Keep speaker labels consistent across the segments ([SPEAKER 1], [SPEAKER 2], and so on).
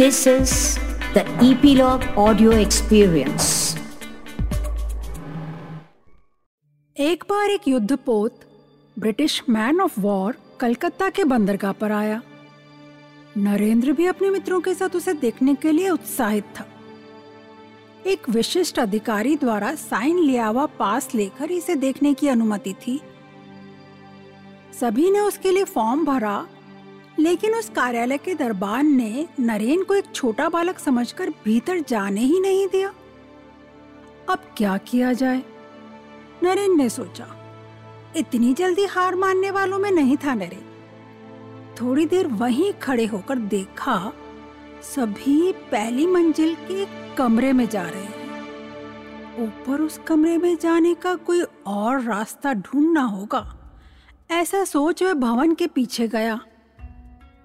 [SPEAKER 1] This is the Epilogue Audio Experience.
[SPEAKER 2] एक बार एक युद्धपोत, British man of war Calcutta के बंदरगाह पर आया। नरेंद्र भी अपने मित्रों के साथ उसे देखने के लिए उत्साहित था। एक विशिष्ट अधिकारी द्वारा साइन लिया हुआ पास लेकर इसे देखने की अनुमति थी। सभी ने उसके लिए फॉर्म भरा लेकिन उस कार्यालय के दरबार ने नरेन को एक छोटा बालक समझकर भीतर जाने ही नहीं दिया। अब क्या किया जाए? नरेन ने सोचा, इतनी जल्दी हार मानने वालों में नहीं था नरेन। थोड़ी देर वहीं खड़े होकर देखा, सभी पहली मंजिल के कमरे में जा रहे हैं। ऊपर उस कमरे में जाने का कोई और रास्ता ढूंढना होगा। ऐसा सोच वह भवन के पीछे गया।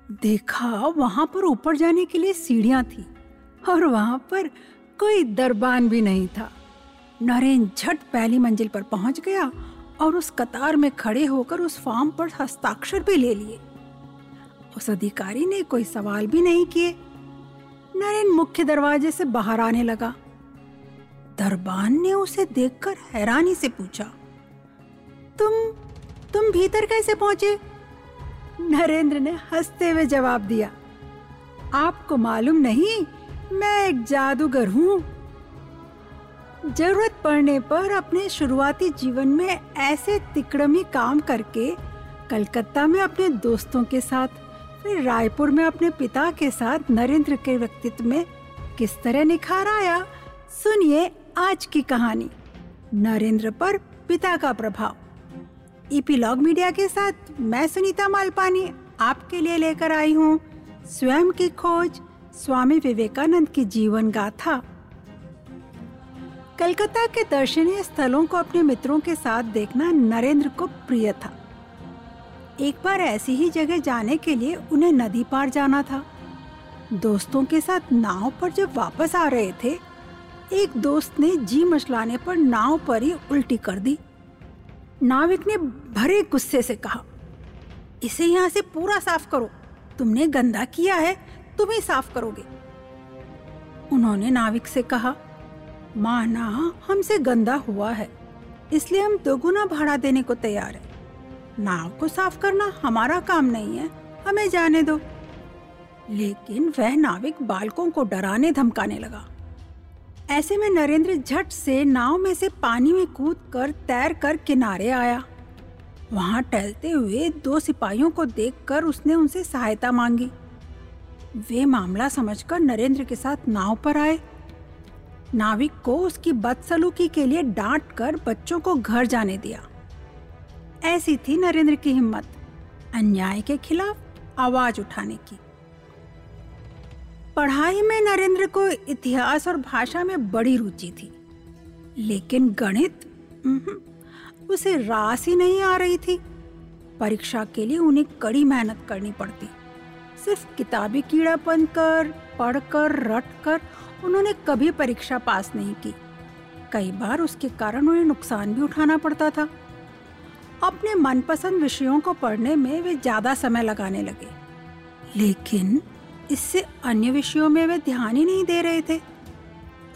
[SPEAKER 2] देखा, वहाँ पर ऊपर जाने के लिए सीढ़ियाँ थी और वहाँ पर कोई दरबान भी नहीं था। नरेन झट पहली मंजिल पर पहुँच गया और उस कतार में खड़े होकर उस फॉर्म पर हस्ताक्षर भी ले लिए। उस अधिकारी ने कोई सवाल भी नहीं किए। नरेन मुख्य दरवाजे से बाहर आने लगा। दरबान ने उसे देखकर हैरानी से पूछा, तुम तुम भीतर कैसे पहुँचे? नरेंद्र ने हँसते हुए जवाब दिया, आपको मालूम नहीं, मैं एक जादूगर हूँ। ज़रूरत पड़ने पर अपने शुरुआती जीवन में ऐसे तिकड़मी काम करके, कलकत्ता में अपने दोस्तों के साथ, फिर रायपुर में अपने पिता के साथ नरेंद्र के व्यक्तित्व में किस तरह निखार आया? सुनिए आज की कहानी, नरेंद्र पर पिता का प्रभाव। ईपीलॉग मीडिया के साथ मैं सुनीता मालपानी आपके लिए लेकर आई हूँ स्वयं की खोज स्वामी विवेकानंद की जीवन गाथा। कलकत्ता के दर्शनीय स्थलों को अपने मित्रों के साथ देखना नरेंद्र को प्रिय था। एक बार ऐसी ही जगह जाने के लिए उन्हें नदी पार जाना था। दोस्तों के साथ नाव पर जब वापस आ रहे थे, एक दोस्त ने जी मचलाने पर नाव पर ही उल्टी कर दी। नाविक ने भरे गुस्से से कहा, इसे यहाँ से पूरा साफ़ करो। तुमने गंदा किया है, तुम ही साफ़ करोगे। उन्होंने नाविक से कहा, माना हमसे गंदा हुआ है, इसलिए हम दोगुना भाड़ा देने को तैयार है। नाव को साफ़ करना हमारा काम नहीं है, हमें जाने दो। लेकिन वह नाविक बालकों को डराने धमकाने लगा। ऐसे में नरेंद्र झट से नाव में से पानी में कूद कर तैर कर किनारे आया। वहाँ टहलते हुए दो सिपाहियों को देखकर उसने उनसे सहायता मांगी। वे मामला समझकर नरेंद्र के साथ नाव पर आए। नाविक को उसकी बदसलूकी के लिए डांट कर बच्चों को घर जाने दिया। ऐसी थी नरेंद्र की हिम्मत। अन्याय के खिलाफ आवाज़ उठाने की। पढ़ाई में नरेंद्र को इतिहास और भाषा में बड़ी रुचि थी। लेकिन गणित उसे रास ही नहीं आ रही थी। परीक्षा के लिए उन्हें कड़ी मेहनत करनी पड़ती। सिर्फ़ किताबी कीड़ापन कर पढ़कर रट कर उन्होंने कभी परीक्षा पास नहीं की। कई बार उसके कारण उन्हें नुकसान भी उठाना पड़ता था। अपने मनपसंद विषयों को पढ़ने में वे ज़्यादा समय लगाने लगे। लेकिन इससे अन्य विषयों में वे ध्यान ही नहीं दे रहे थे।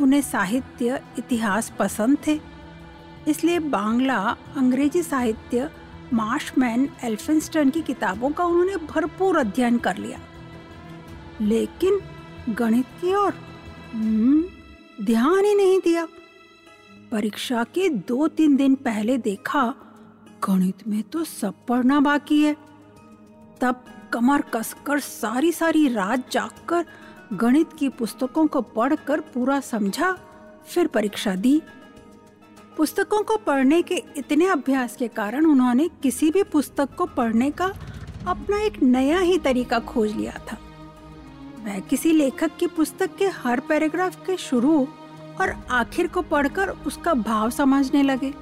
[SPEAKER 2] उन्हें साहित्य इतिहास पसंद थे। इसलिए बांग्ला अंग्रेज़ी साहित्य मार्शमैन एल्फिंस्टन की किताबों का उन्होंने भरपूर अध्ययन कर लिया। लेकिन गणित की ओर हम्म, ध्यान ही नहीं दिया। परीक्षा के दो तीन दिन पहले देखा गणित में तो सब पढ़ना बाकी है। तब कमर कसकर सारी सारी रात जागकर गणित की पुस्तकों को पढ़कर पूरा समझा, फिर परीक्षा दी। पुस्तकों को पढ़ने के इतने अभ्यास के कारण उन्होंने किसी भी पुस्तक को पढ़ने का अपना एक नया ही तरीका खोज लिया था। वह किसी लेखक की पुस्तक के हर पैराग्राफ के शुरू और आखिर को पढ़कर उसका भाव समझने लगे।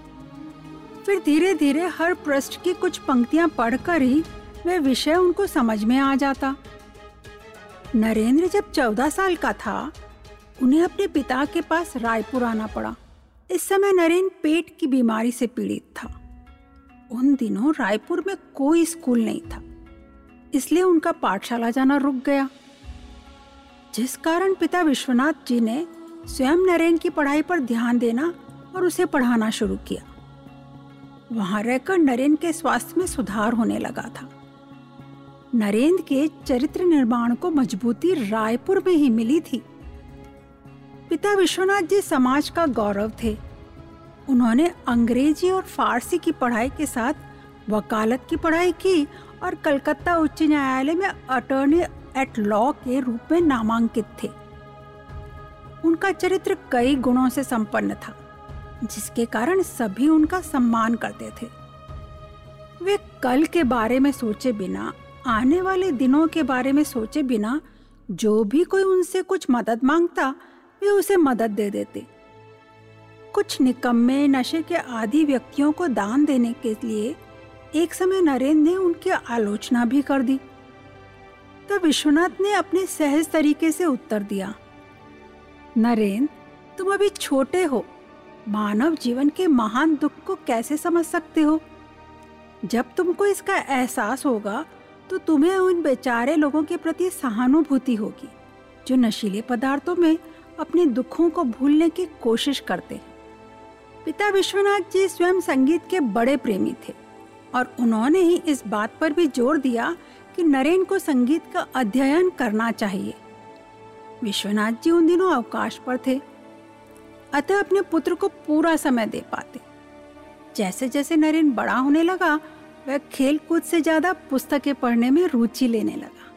[SPEAKER 2] फिर धीरे धीरे हर पृष्ठ की कुछ पंक्तियाँ पढ़कर ही वह विषय उनको समझ में आ जाता। नरेंद्र जब चौदह साल का था, उन्हें अपने पिता के पास रायपुर आना पड़ा। इस समय नरेंद्र पेट की बीमारी से पीड़ित था। उन दिनों रायपुर में कोई स्कूल नहीं था, इसलिए उनका पाठशाला जाना रुक गया। जिस कारण पिता विश्वनाथ जी ने स्वयं नरेंद्र की पढ़ाई पर ध्यान देना और उसे पढ़ाना शुरू किया। वहाँ रहकर नरेंद्र के स्वास्थ्य में सुधार होने लगा था। नरेंद्र के चरित्र निर्माण को मजबूती रायपुर में ही मिली थी। पिता विश्वनाथ जी समाज का गौरव थे। उन्होंने अंग्रेज़ी और फारसी की पढ़ाई के साथ वकालत की पढ़ाई की और कलकत्ता उच्च न्यायालय में अटॉर्नी एट लॉ के रूप में नामांकित थे। उनका चरित्र कई गुणों से संपन्न था, जिसके कारण सभी उनका सम्मान करते थे। वे कल के बारे में सोचे बिना आने वाले दिनों के बारे में सोचे बिना जो भी कोई उनसे कुछ मदद माँगता, वे उसे मदद दे देते। कुछ निकम्मे नशे के आदि व्यक्तियों को दान देने के लिए एक समय नरेंद्र ने उनकी आलोचना भी कर दी। तब विश्वनाथ ने अपने सहज तरीके से उत्तर दिया, नरेंद्र, तुम अभी छोटे हो। मानव जीवन के महान दुख को कैसे समझ सकते हो? जब तुमको इसका एहसास होगा तो तुम्हें उन बेचारे लोगों के प्रति सहानुभूति होगी, जो नशीले पदार्थों में अपने दुखों को भूलने की कोशिश करते हैं। पिता विश्वनाथ जी स्वयं संगीत के बड़े प्रेमी थे, और उन्होंने ही इस बात पर भी ज़ोर दिया कि नरेन को संगीत का अध्ययन करना चाहिए। विश्वनाथ जी उन दिनों अवकाश पर थे, अतः अपने पुत्र को पूरा समय दे पाते। जैसे जैसे नरेन बड़ा होने लगा वह खेल कूद से ज़्यादा पुस्तकें पढ़ने में रुचि लेने लगा।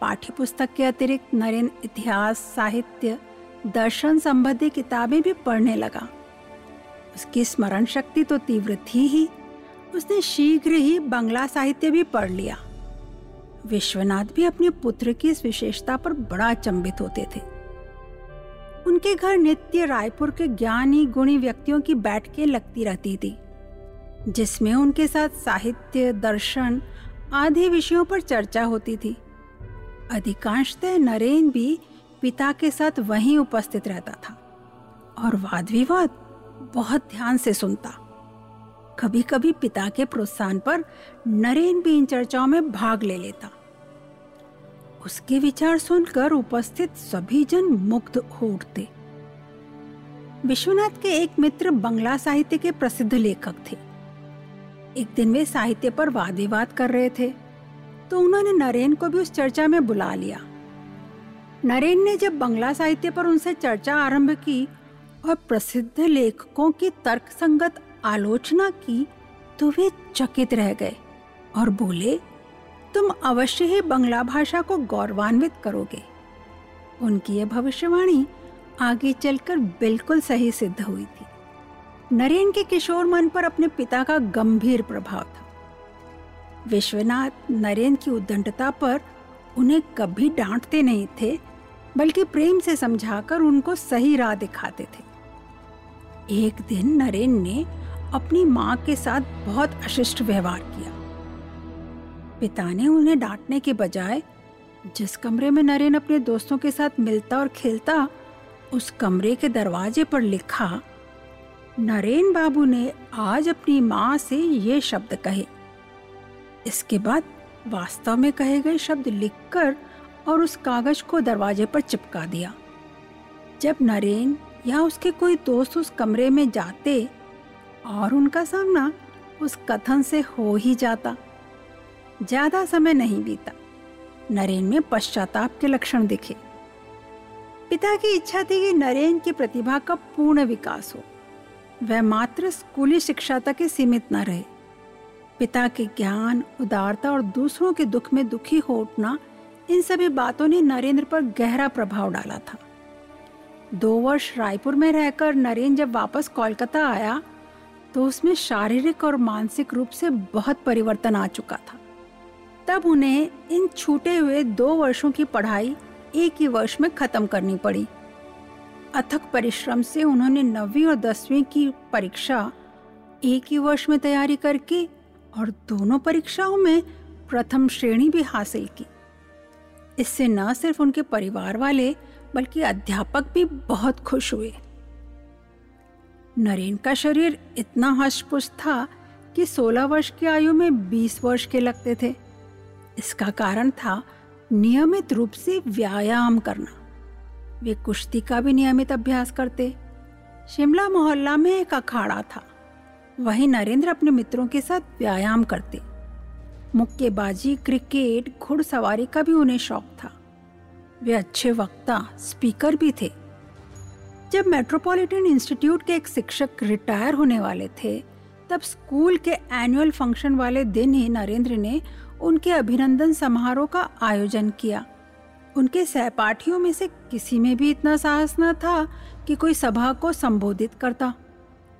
[SPEAKER 2] पाठ्य पुस्तक के अतिरिक्त नरेन इतिहास, साहित्य, दर्शन संबंधी किताबें भी पढ़ने लगा। उसकी स्मरण शक्ति तो तीव्र थी ही। उसने शीघ्र ही बंगला साहित्य भी पढ़ लिया। विश्वनाथ भी अपने पुत्र की इस विशेषता पर बड़ा अचंभित होते थे। उनके घर नित्य रायपुर के ज्ञानी गुणी व्यक्तियों की बैठकें लगती रहती थी। जिसमें उनके साथ साहित्य, दर्शन आदि विषयों पर चर्चा होती थी। अधिकांशतः नरेन भी पिता के साथ वहीं उपस्थित रहता था और वाद विवाद बहुत ध्यान से सुनता। कभी कभी पिता के प्रोत्साहन पर नरेन भी इन चर्चाओं में भाग ले लेता। उसके विचार सुनकर उपस्थित सभी जन मुग्ध हो उठते। विश्वनाथ के एक मित्र बंगला साहित्य के प्रसिद्ध लेखक थे। एक दिन वे साहित्य पर वाद विवाद कर रहे थे तो उन्होंने नरेन को भी उस चर्चा में बुला लिया। नरेन ने जब बंगला साहित्य पर उनसे चर्चा आरंभ की और प्रसिद्ध लेखकों की तर्क संगत आलोचना की तो वे चकित रह गए और बोले, तुम अवश्य ही बंगला भाषा को गौरवान्वित करोगे। उनकी यह भविष्यवाणी आगे चलकर बिल्कुल सही सिद्ध हुई थी। नरेन के किशोर मन पर अपने पिता का गंभीर प्रभाव था। विश्वनाथ नरेन की उद्दंडता पर उन्हें कभी डांटते नहीं थे, बल्कि प्रेम से समझाकर उनको सही राह दिखाते थे। एक दिन नरेन ने अपनी माँ के साथ बहुत अशिष्ट व्यवहार किया। पिता ने उन्हें डांटने के बजाय, जिस कमरे में नरेन अपने दोस्तों के साथ मिलता और खेलता, उस कमरे के दरवाजे पर लिखा नरेन बाबू ने आज अपनी माँ से ये शब्द कहे। इसके बाद वास्तव में कहे गए शब्द लिखकर और उस कागज़ को दरवाजे पर चिपका दिया। जब नरेन या उसके कोई दोस्त उस कमरे में जाते और उनका सामना उस कथन से हो ही जाता। ज़्यादा समय नहीं बीता। नरेन में पश्चाताप के लक्षण दिखे। पिता की इच्छा थी कि नरेन की प्रतिभा का पूर्ण विकास हो। वह मात्र स्कूली शिक्षा तक ही सीमित न रहे। पिता के ज्ञान, उदारता और दूसरों के दुख में दुखी हो उठना इन सभी बातों ने नरेंद्र पर गहरा प्रभाव डाला था। दो वर्ष रायपुर में रहकर नरेंद्र जब वापस कोलकाता आया तो उसमें शारीरिक और मानसिक रूप से बहुत परिवर्तन आ चुका था। तब उन्हें इन छूटे हुए दो वर्षों की पढ़ाई एक ही वर्ष में खत्म करनी पड़ी। अथक परिश्रम से उन्होंने नवीं और दसवीं की परीक्षा एक ही वर्ष में तैयारी करके और दोनों परीक्षाओं में प्रथम श्रेणी भी हासिल की। इससे न सिर्फ़ उनके परिवार वाले, बल्कि अध्यापक भी बहुत खुश हुए। नरेन का शरीर इतना हष्पुष्ट था कि 16 वर्ष की आयु में 20 वर्ष के लगते थे। इसका कारण था नियमित रूप से व्यायाम करना। वे कुश्ती का भी नियमित अभ्यास करते। शिमला मोहल्ला में एक अखाड़ा था। वहीं नरेंद्र अपने मित्रों के साथ व्यायाम करते। मुक्केबाजी, क्रिकेट, घुड़सवारी का भी उन्हें शौक था। वे अच्छे वक्ता, स्पीकर भी थे। जब मेट्रोपॉलिटन इंस्टीट्यूट के एक शिक्षक रिटायर होने वाले थे, तब स्कूल के एनुअल फ़ंक्शन वाले दिन ही नरेंद्र ने उनके अभिनंदन समारोह का आयोजन किया। उनके सहपाठियों में से किसी में भी इतना साहस न था कि कोई सभा को संबोधित करता।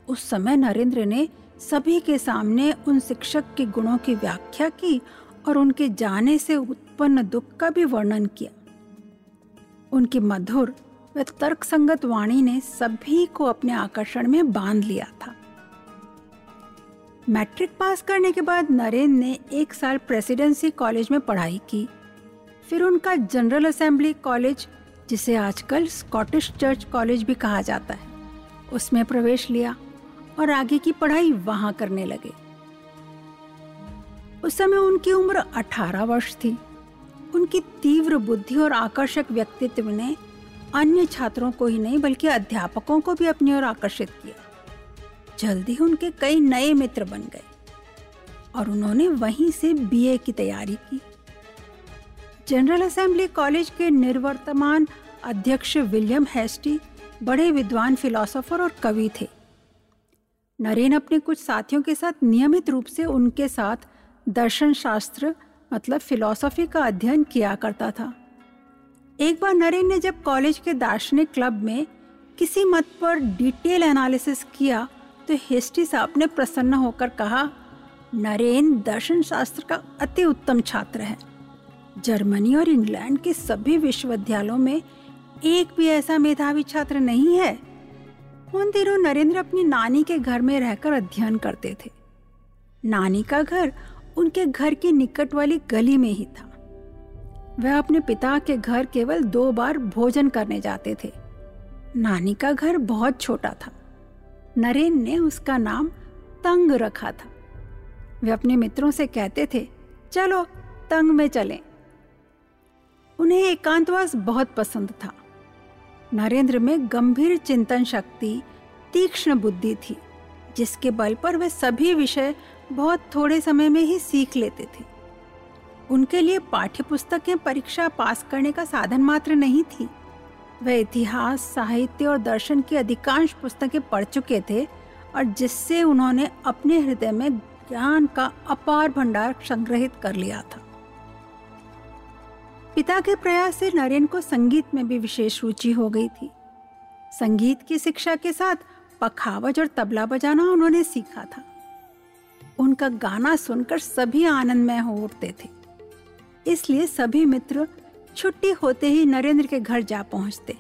[SPEAKER 2] उस समय नरेंद्र ने सभी के सामने उन शिक्षक के गुणों की व्याख्या की और उनके जाने से उत्पन्न दुख का भी वर्णन किया। उनकी मधुर व तर्क संगत वाणी ने सभी को अपने आकर्षण में बाँध लिया था। मैट्रिक पास करने के बाद नरेंद्र ने एक साल प्रेसिडेंसी कॉलेज में पढ़ाई की। फिर उनका जनरल असेंबली कॉलेज, जिसे आजकल स्कॉटिश चर्च कॉलेज भी कहा जाता है, उसमें प्रवेश लिया और आगे की पढ़ाई वहाँ करने लगे। उस समय उनकी उम्र 18 वर्ष थी। उनकी तीव्र बुद्धि और आकर्षक व्यक्तित्व ने अन्य छात्रों को ही नहीं, बल्कि अध्यापकों को भी अपनी ओर आकर्षित किया। जल्दी उनके कई नए मित्र बन गए और उन्होंने वहीं से बीए की तैयारी की। जनरल असेंबली कॉलेज के निर्वर्तमान अध्यक्ष विलियम हेस्टी बड़े विद्वान फिलोसोफर और कवि थे। नरेन अपने कुछ साथियों के साथ नियमित रूप से उनके साथ दर्शन शास्त्र मतलब फिलॉसफी का अध्ययन किया करता था। एक बार नरेन ने जब कॉलेज के दार्शनिक क्लब में किसी मत पर डिटेल एनालिसिस किया तो हेस्टी साहब ने प्रसन्न होकर कहा, नरेन, दर्शन शास्त्र का अति उत्तम छात्र है। जर्मनी और इंग्लैंड के सभी विश्वविद्यालयों में एक भी ऐसा मेधावी छात्र नहीं है। उन दिनों नरेंद्र अपनी नानी के घर में रहकर अध्ययन करते थे। नानी का घर उनके घर के निकट वाली गली में ही था। वह अपने पिता के घर केवल दो बार भोजन करने जाते थे। नानी का घर बहुत छोटा था। नरेन ने उसका नाम तंग रखा था। वे अपने मित्रों से कहते थे, चलो, तंग में चलें। उन्हें एकांतवास बहुत पसंद था। नरेंद्र में गंभीर चिंतन शक्ति, तीक्ष्ण बुद्धि थी, जिसके बल पर वे सभी विषय बहुत थोड़े समय में ही सीख लेते थे। उनके लिए पाठ्य पुस्तकें परीक्षा पास करने का साधन मात्र नहीं थी। वे इतिहास, साहित्य और दर्शन की अधिकांश पुस्तकें पढ़ चुके थे और जिससे उन्होंने अपने हृदय में ज्ञान का अपार भंडार संग्रहित कर लिया था। पिता के प्रयास से नरेन को संगीत में भी विशेष रुचि हो गई थी। संगीत की शिक्षा के साथ पखावज और तबला बजाना उन्होंने सीखा था। उनका गाना सुनकर सभी आनंदमय हो उठते थे। इसलिए सभी मित्र छुट्टी होते ही नरेंद्र के घर जा पहुँचते।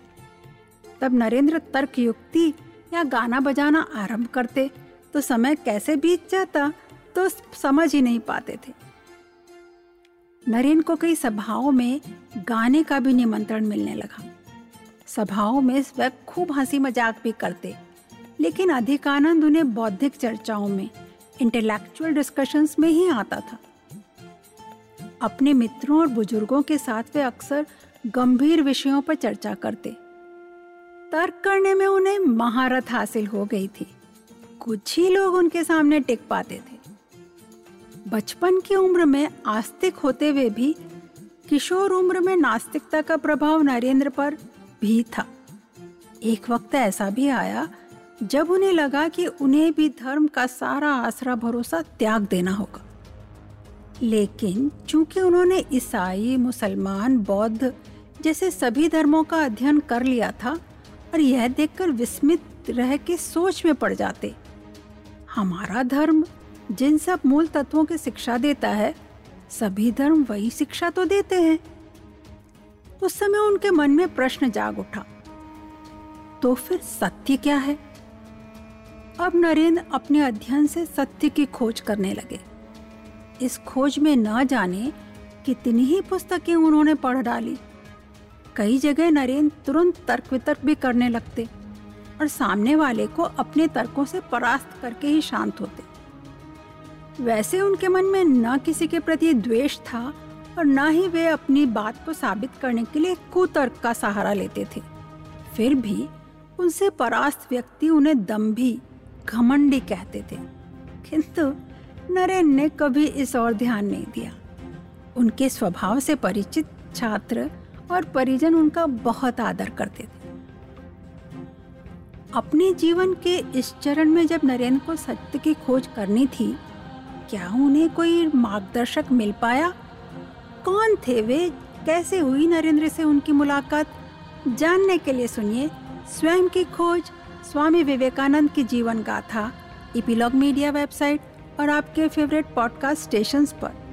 [SPEAKER 2] तब नरेंद्र तर्क युक्ति या गाना बजाना आरंभ करते तो समय कैसे बीत जाता तो समझ ही नहीं पाते थे। नरेन को कई सभाओं में गाने का भी निमंत्रण मिलने लगा। सभाओं में वह खूब हँसी मज़ाक भी करते, लेकिन अधिकानंद उन्हें बौद्धिक चर्चाओं में इंटेलेक्चुअल डिस्कशंस में ही आता था। अपने मित्रों और बुज़ुर्गों के साथ वे अक्सर गंभीर विषयों पर चर्चा करते। तर्क करने में उन्हें महारत हासिल हो गई थी। कुछ ही लोग उनके सामने टिक पाते थे। बचपन की उम्र में आस्तिक होते हुए भी किशोर उम्र में नास्तिकता का प्रभाव नरेंद्र पर भी था। एक वक्त ऐसा भी आया, जब उन्हें लगा कि उन्हें भी धर्म का सारा आसरा भरोसा त्याग देना होगा। लेकिन चूँकि उन्होंने ईसाई, मुसलमान, बौद्ध जैसे सभी धर्मों का अध्ययन कर लिया था और यह देखकर विस्मित रह के सोच में पड़ जाते, हमारा धर्म जिन सब मूल तत्वों की शिक्षा देता है, सभी धर्म वही शिक्षा तो देते हैं। उस समय उनके मन में प्रश्न जाग उठा। तो फिर सत्य क्या है? अब नरेंद्र अपने अध्ययन से सत्य की खोज करने लगे। इस खोज में न जाने कितनी ही पुस्तकें उन्होंने पढ़ डाली। कई जगह नरेंद्र तुरंत तर्क वितर्क भी करने लगते और सामने वाले को अपने तर्कों से परास्त करके ही शांत होते। वैसे उनके मन में न किसी के प्रति द्वेष था और न ही वे अपनी बात को साबित करने के लिए कुतर्क का सहारा लेते थे। फिर भी उनसे परास्त व्यक्ति उन्हें दम्भी घमंडी कहते थे। किंतु नरेन ने कभी इस ओर ध्यान नहीं दिया। उनके स्वभाव से परिचित छात्र और परिजन उनका बहुत आदर करते थे। अपने जीवन के इस चरण में जब नरेंद्र को सत्य की खोज करनी थी क्या उन्हें कोई मार्गदर्शक मिल पाया? कौन थे वे? कैसे हुई नरेंद्र से उनकी मुलाकात? जानने के लिए सुनिए स्वयं की खोज स्वामी विवेकानंद की जीवन गाथा, इपिलॉग मीडिया वेबसाइट और आपके फेवरेट पॉडकास्ट स्टेशंस पर।